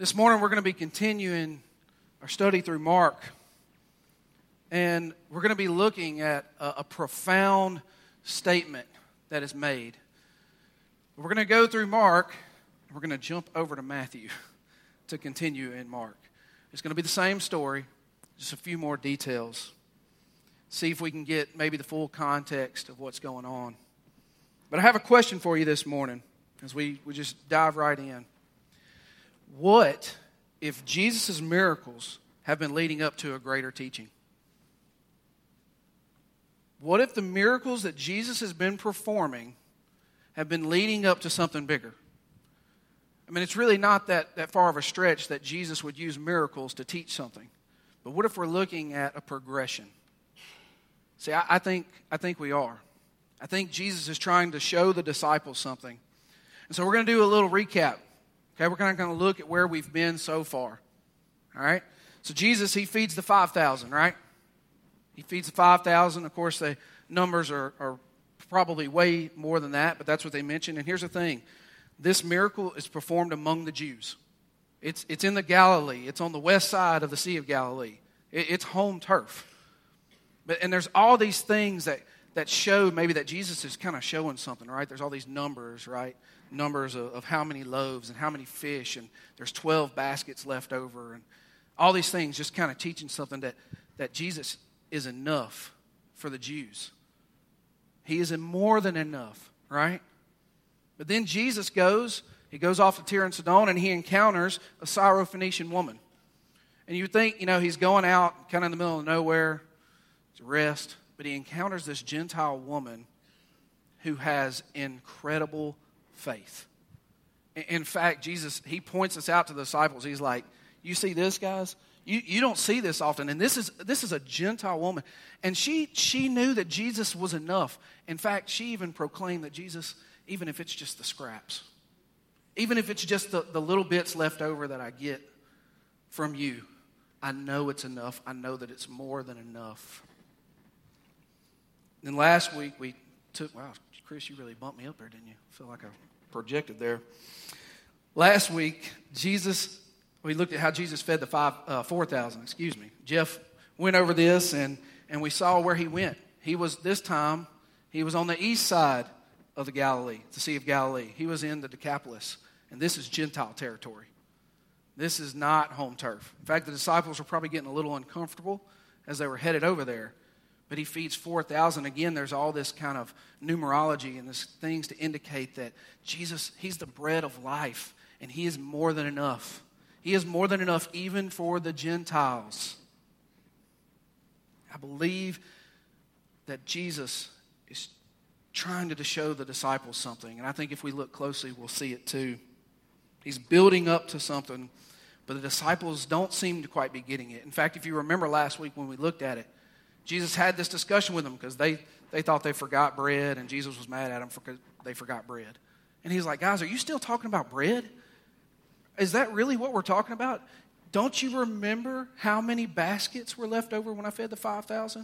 This morning we're going to be continuing our study through Mark. And we're going to be looking at a, a profound statement that is made. We're going to go through Mark, and we're going to jump over to Matthew to continue in Mark. It's going to be the same story, just a few more details. See if we can get maybe the full context of what's going on. But I have a question for you this morning as we, we just dive right in. What if Jesus' miracles have been leading up to a greater teaching? What if the miracles that Jesus has been performing have been leading up to something bigger? I mean, it's really not that, that far of a stretch that Jesus would use miracles to teach something. But what if we're looking at a progression? See, I, I think, I think we are. I think Jesus is trying to show the disciples something. And so we're going to do a little recap Okay, we're kind of going to look at where we've been so far. All right? So Jesus, he feeds the 5,000, right? He feeds the 5,000. Of course, the numbers are, are probably way more than that, but that's what they mention. And here's the thing this miracle is performed among the Jews. It's, it's in the Galilee, it's on the west side of the Sea of Galilee. It, it's home turf. But, and there's all these things that, that show maybe that Jesus is kind of showing something, right? There's all these numbers, right? Numbers of, of how many loaves and how many fish, and there's 12 baskets left over, and all these things just kind of teaching something that, that Jesus is enough for the Jews. He is more than enough, right? But then Jesus goes, he goes off to Tyre and Sidon, and he encounters a Syrophoenician woman. And you think, you know, he's going out kind of in the middle of nowhere to rest, but he encounters this Gentile woman who has incredible faith. In fact, Jesus, he points us out to the disciples. He's like, You see this, guys? You, you don't see this often. And this is, this is a Gentile woman. And she, she knew that Jesus was enough. In fact, she even proclaimed that Jesus, even if it's just the scraps, even if it's just the, the little bits left over that I get from you, I know it's enough. I know that it's more than enough. Then last week we took, wow, Chris, you really bumped me up there, didn't you? I feel like I projected there. Last week, Jesus, we looked at how Jesus fed the five, uh, 4,000, excuse me. Jeff went over this and, and we saw where he went. He was, this time, he was on the east side of the Galilee, the Sea of Galilee. He was in the Decapolis, and this is Gentile territory. This is not home turf. In fact, the disciples were probably getting a little uncomfortable as they were headed over there but he feeds 4,000. Again, there's all this kind of numerology and this things to indicate that Jesus, he's the bread of life, and he is more than enough. He is more than enough even for the Gentiles. I believe that Jesus is trying to show the disciples something, and I think if we look closely, we'll see it too. He's building up to something, but the disciples don't seem to quite be getting it. In fact, if you remember last week when we looked at it, Jesus had this discussion with them because they, they thought they forgot bread, and Jesus was mad at them because they forgot bread. And he's like, Guys, are you still talking about bread? Is that really what we're talking about? Don't you remember how many baskets were left over when I fed the 5,000?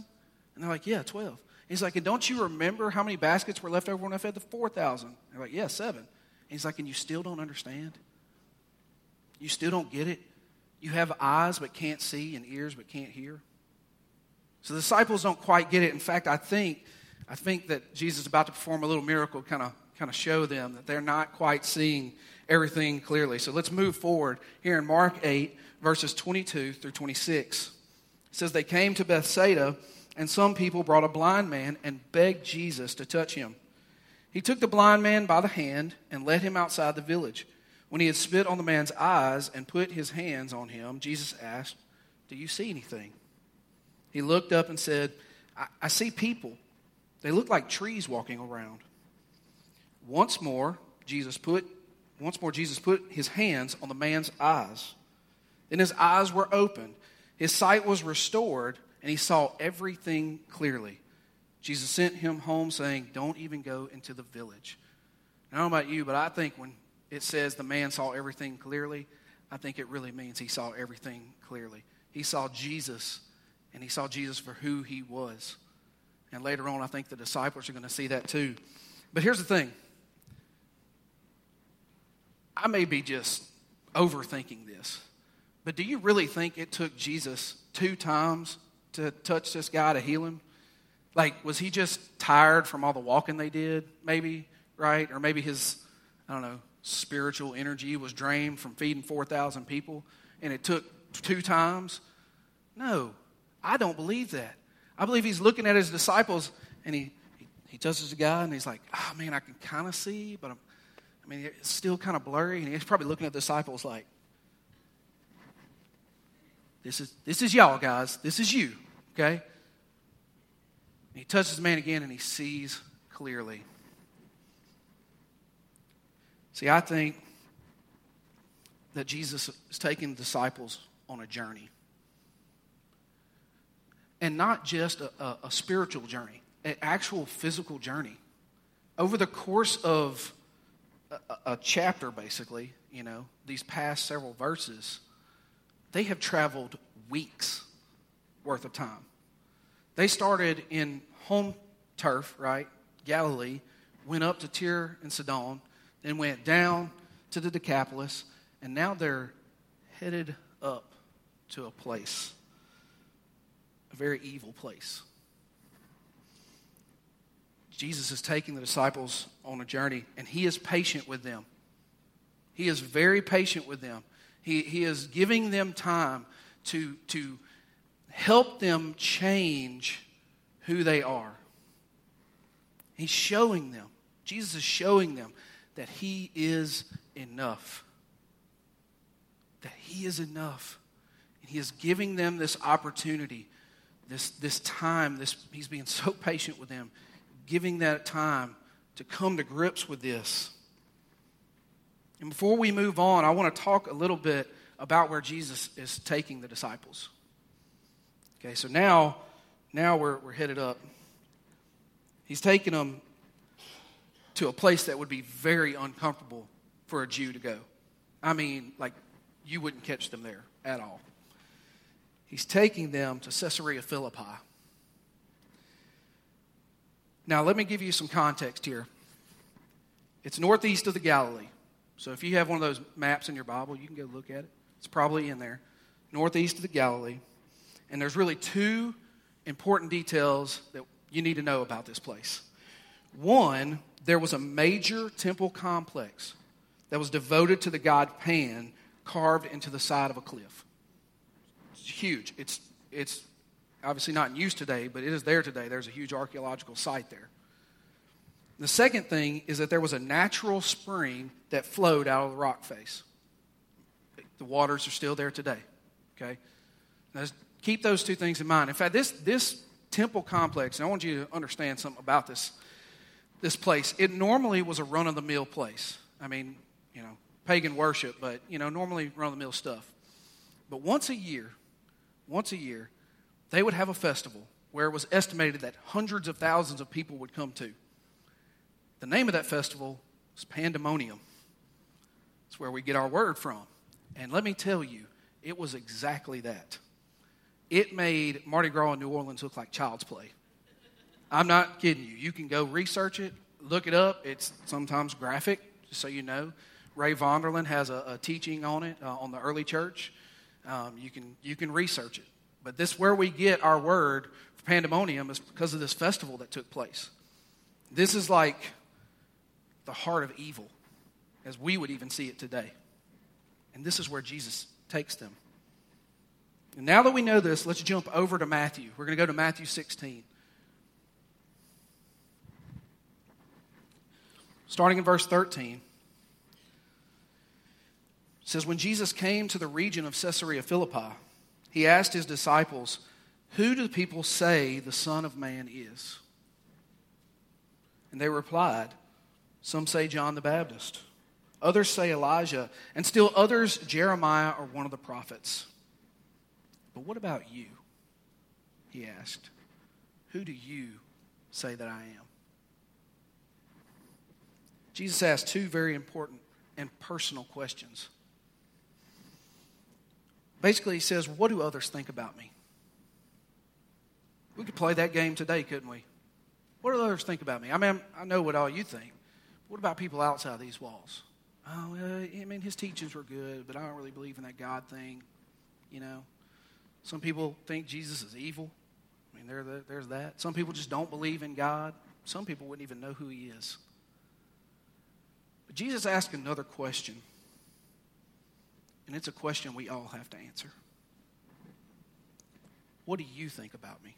And they're like, Yeah, 12. He's like, And don't you remember how many baskets were left over when I fed the 4,000? They're like, Yeah, seven. And he's like, And you still don't understand? You still don't get it? You have eyes but can't see and ears but can't hear? So the disciples don't quite get it. In fact, I think, I think that Jesus is about to perform a little miracle, kind of, kind of show them that they're not quite seeing everything clearly. So let's move forward here in Mark 8, verses 22 through 26. It says, They came to Bethsaida, and some people brought a blind man and begged Jesus to touch him. He took the blind man by the hand and led him outside the village. When he had spit on the man's eyes and put his hands on him, Jesus asked, Do you see anything? He looked up and said, I, I see people. They look like trees walking around. Once more, Jesus put once more Jesus put his hands on the man's eyes. Then his eyes were opened. His sight was restored, and he saw everything clearly. Jesus sent him home saying, Don't even go into the village. I don't know about you, but I think when it says the man saw everything clearly, I think it really means he saw everything clearly. He saw Jesus and he saw Jesus for who he was. And later on, I think the disciples are going to see that too. But here's the thing I may be just overthinking this. But do you really think it took Jesus two times to touch this guy to heal him? Like, was he just tired from all the walking they did, maybe, right? Or maybe his, I don't know, spiritual energy was drained from feeding 4,000 people and it took two times? No, I don't believe that. I believe he's looking at his disciples and he, he, he touches a guy and he's like, oh man, I can kind of see, but I'm, I mean, it's still kind of blurry. And he's probably looking at the disciples like, this is, this is y'all, guys. This is you, okay? he touches the man again and he sees clearly. See, I think that Jesus is taking disciples on a journey. And not just a, a, a spiritual journey, an actual physical journey. Over the course of a, a chapter, basically, you know, these past several verses, they have traveled weeks worth of time. They started in home turf, right? Galilee, went up to Tyre and Sidon, then went down to the Decapolis, and now they're headed up to a place, a very evil place. Jesus is taking the disciples on a journey, and he is patient with them. He is very patient with them. He, he is giving them time to, to help them change who they are. He's showing them, Jesus is showing them that He is enough. That He is enough. And He is giving them this opportunity, this, this time. This, he's being so patient with them giving that time to come to grips with this. And before we move on, I want to talk a little bit about where Jesus is taking the disciples. Okay, so now, now we're, we're headed up. He's taking them to a place that would be very uncomfortable for a Jew to go. I mean, like, you wouldn't catch them there at all. He's taking them to Caesarea Philippi. Now, let me give you some context here. It's northeast of the Galilee. So if you have one of those maps in your Bible, you can go look at it. It's probably in there. Northeast of the Galilee. And there's really two important details that you need to know about this place. One, there was a major temple complex that was devoted to the god Pan carved into the side of a cliff. It's huge. It's, it's obviously not in use today, but it is there today. There's a huge archaeological site there. The second thing is that there was a natural spring that flowed out of the rock face. The waters are still there today. Okay? Now, keep those two things in mind. In fact, this, this temple complex, and I want you to understand something about this, this place. It normally was a run of the mill place. I mean, you know, pagan worship, but, you know, normally run of the mill stuff. But once a year, once a year, they would have a festival where it was estimated that hundreds of thousands of people would come to. The name of that festival was Pandemonium. It's where we get our word from. And let me tell you, it was exactly that. It made Mardi Gras in New Orleans look like child's play. I'm not kidding you. You can go research it, look it up. It's sometimes graphic, just so you know. Ray Vander Laan has a, a teaching on it uh, on the early church. Um, you, can, you can research it. But this where we get our word for pandemonium is because of this festival that took place. This is like the heart of evil, as we would even see it today. And this is where Jesus takes them. And now that we know this, let's jump over to Matthew. We're going to go to Matthew 16. Starting in verse 13. Says, When Jesus came to the region of Caesarea Philippi, he asked his disciples, Who do the people say the Son of Man is? And they replied, Some say John the Baptist, others say Elijah, and still others Jeremiah or one of the prophets. But what about you? He asked, Who do you say that I am? Jesus asked two very important and personal questions. Basically, he says, What do others think about me? We could play that game today, couldn't we? What do others think about me? I mean, I know what all you think. What about people outside these walls? oh, uh, I mean, his teachings were good, but I don't really believe in that God thing. You know, some people think Jesus is evil. I mean, there, there's that. Some people just don't believe in God. Some people wouldn't even know who he is. But Jesus asked another question, and it's a question we all have to answer. What do you think about me?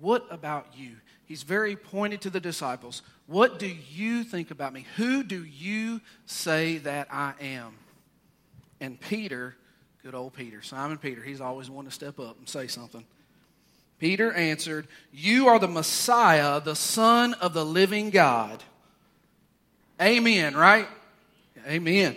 What about you? He's very pointed to the disciples. What do you think about me? Who do you say that I am? And Peter, good old Peter, Simon Peter, he's always one to step up and say something. Peter answered, You are the Messiah, the Son of the living God. Amen, right? Amen.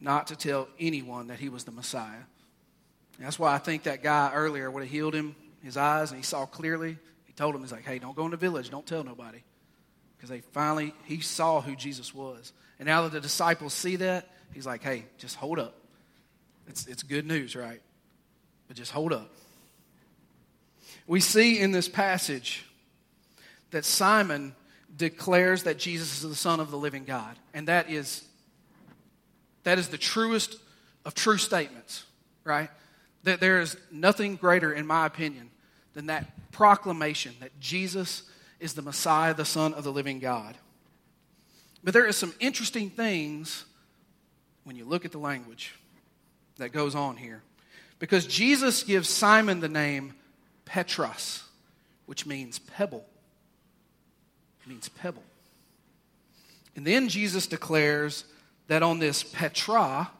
not to tell anyone that he was the Messiah. That's why I think that guy earlier would have healed him, his eyes, and he saw clearly He told him, he's like, hey, don't go in the village, don't tell nobody. Because they finally, he saw who Jesus was. And now that the disciples see that, he's like, hey, just hold up. It's, it's good news, right? But just hold up. We see in this passage that Simon declares that Jesus is the Son of the living God. And that is, that is the truest of true statements, right? That there is nothing greater, in my opinion, than that proclamation that Jesus is the Messiah, the Son of the living God. But there are some interesting things when you look at the language that goes on here. Because Jesus gives Simon the name Petros, which means pebble. It means pebble. And then Jesus declares that on this Petra,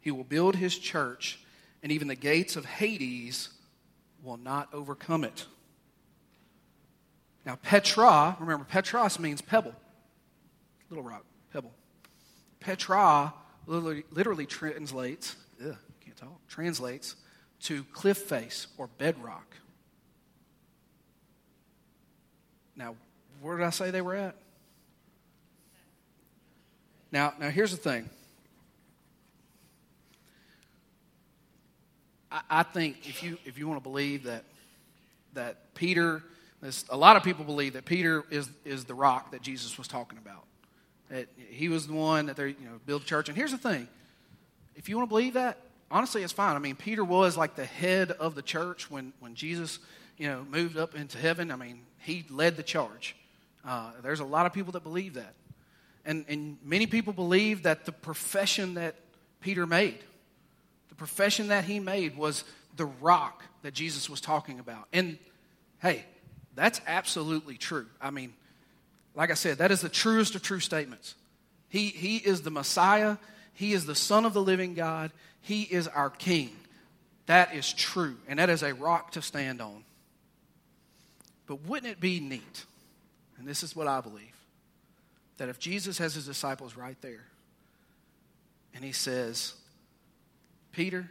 he will build his church, and even the gates of Hades will not overcome it. Now, Petra, remember, Petros means pebble, little rock, pebble. Petra literally, literally translates, ugh, can't talk, translates to cliff face or bedrock. Now, where did I say they were at? Now, now here's the thing. I, I think if you if you want to believe that that Peter, a lot of people believe that Peter is is the rock that Jesus was talking about. That he was the one that they you know build church. And here's the thing: if you want to believe that, honestly, it's fine. I mean, Peter was like the head of the church when when Jesus you know moved up into heaven. I mean, he led the charge. Uh, there's a lot of people that believe that. And, and many people believe that the profession that Peter made, the profession that he made was the rock that Jesus was talking about. And hey, that's absolutely true. I mean, like I said, that is the truest of true statements. He, he is the Messiah, He is the Son of the living God, He is our King. That is true, and that is a rock to stand on. But wouldn't it be neat, and this is what I believe, that if Jesus has His disciples right there, and He says, Peter,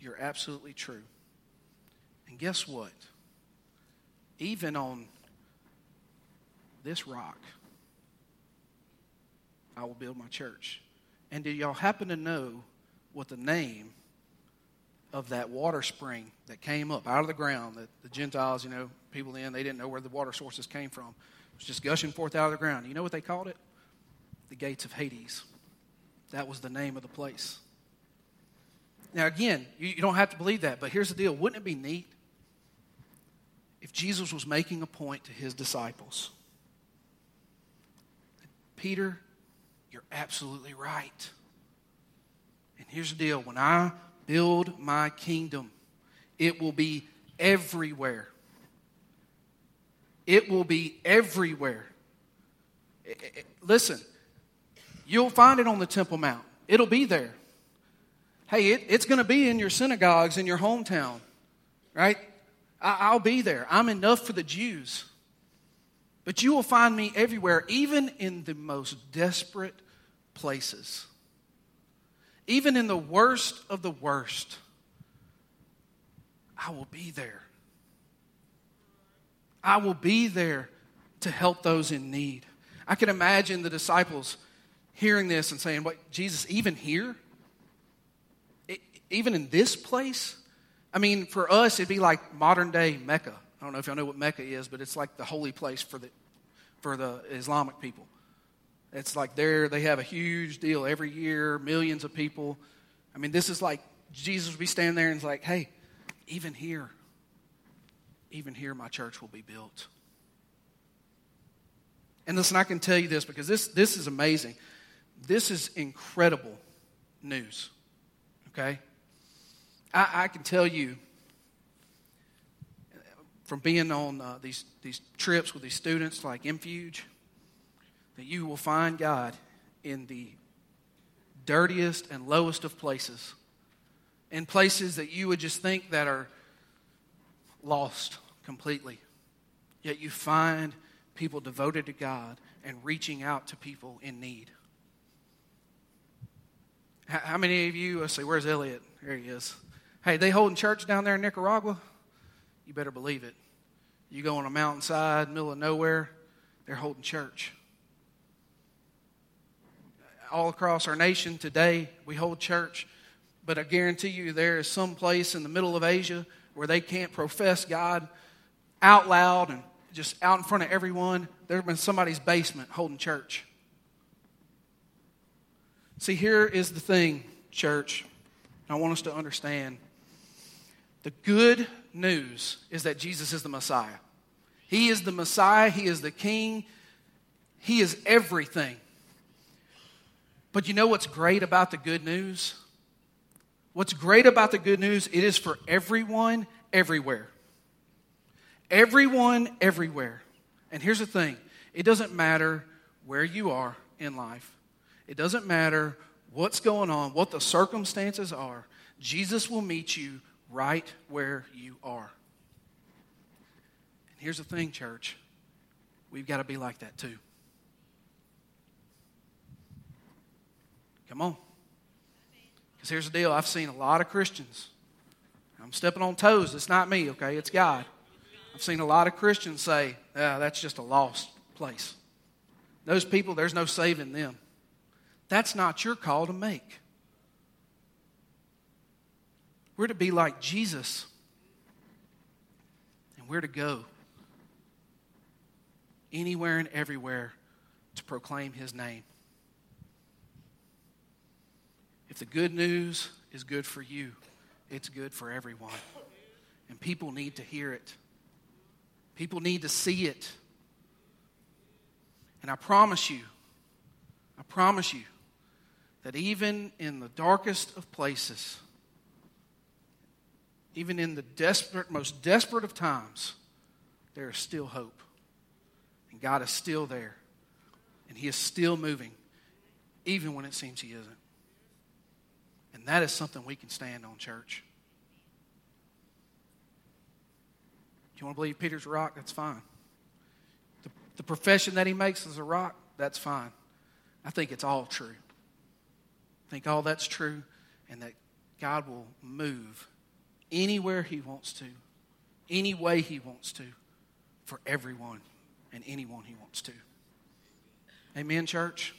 you're absolutely true. And guess what? Even on this rock, I will build my church. And do y'all happen to know what the name of that water spring that came up out of the ground that the Gentiles, you know, people in, they didn't know where the water sources came from. It was just gushing forth out of the ground. You know what they called it? The gates of Hades. That was the name of the place. Now, again, you, you don't have to believe that, but here's the deal. Wouldn't it be neat if Jesus was making a point to his disciples? Peter, you're absolutely right. And here's the deal when I build my kingdom, it will be everywhere. It will be everywhere. Listen, you'll find it on the Temple Mount, it'll be there. Hey, it, it's going to be in your synagogues in your hometown, right? I, I'll be there. I'm enough for the Jews. But you will find me everywhere, even in the most desperate places. even in the worst of the worst, I will be there. I will be there to help those in need. I can imagine the disciples hearing this and saying, What, Jesus, even here? It, even in this place? I mean, for us, it'd be like modern day Mecca. I don't know if y'all know what Mecca is, but it's like the holy place for the, for the Islamic people. It's like there, they have a huge deal every year, millions of people. I mean, this is like Jesus would be standing there and it's like, hey, even here, even here, my church will be built. And listen, I can tell you this because this, this is amazing. This is incredible news. Okay? I, I can tell you from being on uh, these, these trips with these students like Infuge that you will find God in the dirtiest and lowest of places, in places that you would just think that are lost completely. Yet you find people devoted to God and reaching out to people in need. How many of you, let's see, where's Elliot? There he is. Hey, they holding church down there in Nicaragua? You better believe it. You go on a mountainside, middle of nowhere, they're holding church. All across our nation today, we hold church, but I guarantee you there is some place in the middle of Asia where they can't profess God out loud and just out in front of everyone. There's been somebody's basement holding church. See, here is the thing, church. I want us to understand. The good news is that Jesus is the Messiah. He is the Messiah, He is the King, He is everything. But you know what's great about the good news? What's great about the good news, it is for everyone, everywhere. Everyone, everywhere. And here's the thing it doesn't matter where you are in life, it doesn't matter what's going on, what the circumstances are. Jesus will meet you right where you are. And here's the thing, church we've got to be like that too. Come on. Because here's the deal I've seen a lot of Christians. I'm stepping on toes. It's not me, okay? It's God. I've seen a lot of Christians say, ah, that's just a lost place. Those people, there's no saving them. That's not your call to make. We're to be like Jesus, and we're to go anywhere and everywhere to proclaim his name. If the good news is good for you, it's good for everyone. And people need to hear it. People need to see it. And I promise you, I promise you that even in the darkest of places, even in the desperate, most desperate of times, there is still hope. And God is still there. And He is still moving, even when it seems He isn't. And that is something we can stand on, church. If you want to believe Peter's a rock, that's fine. The, the profession that he makes as a rock, that's fine. I think it's all true. I think all that's true, and that God will move anywhere he wants to, any way he wants to, for everyone and anyone he wants to. Amen, church?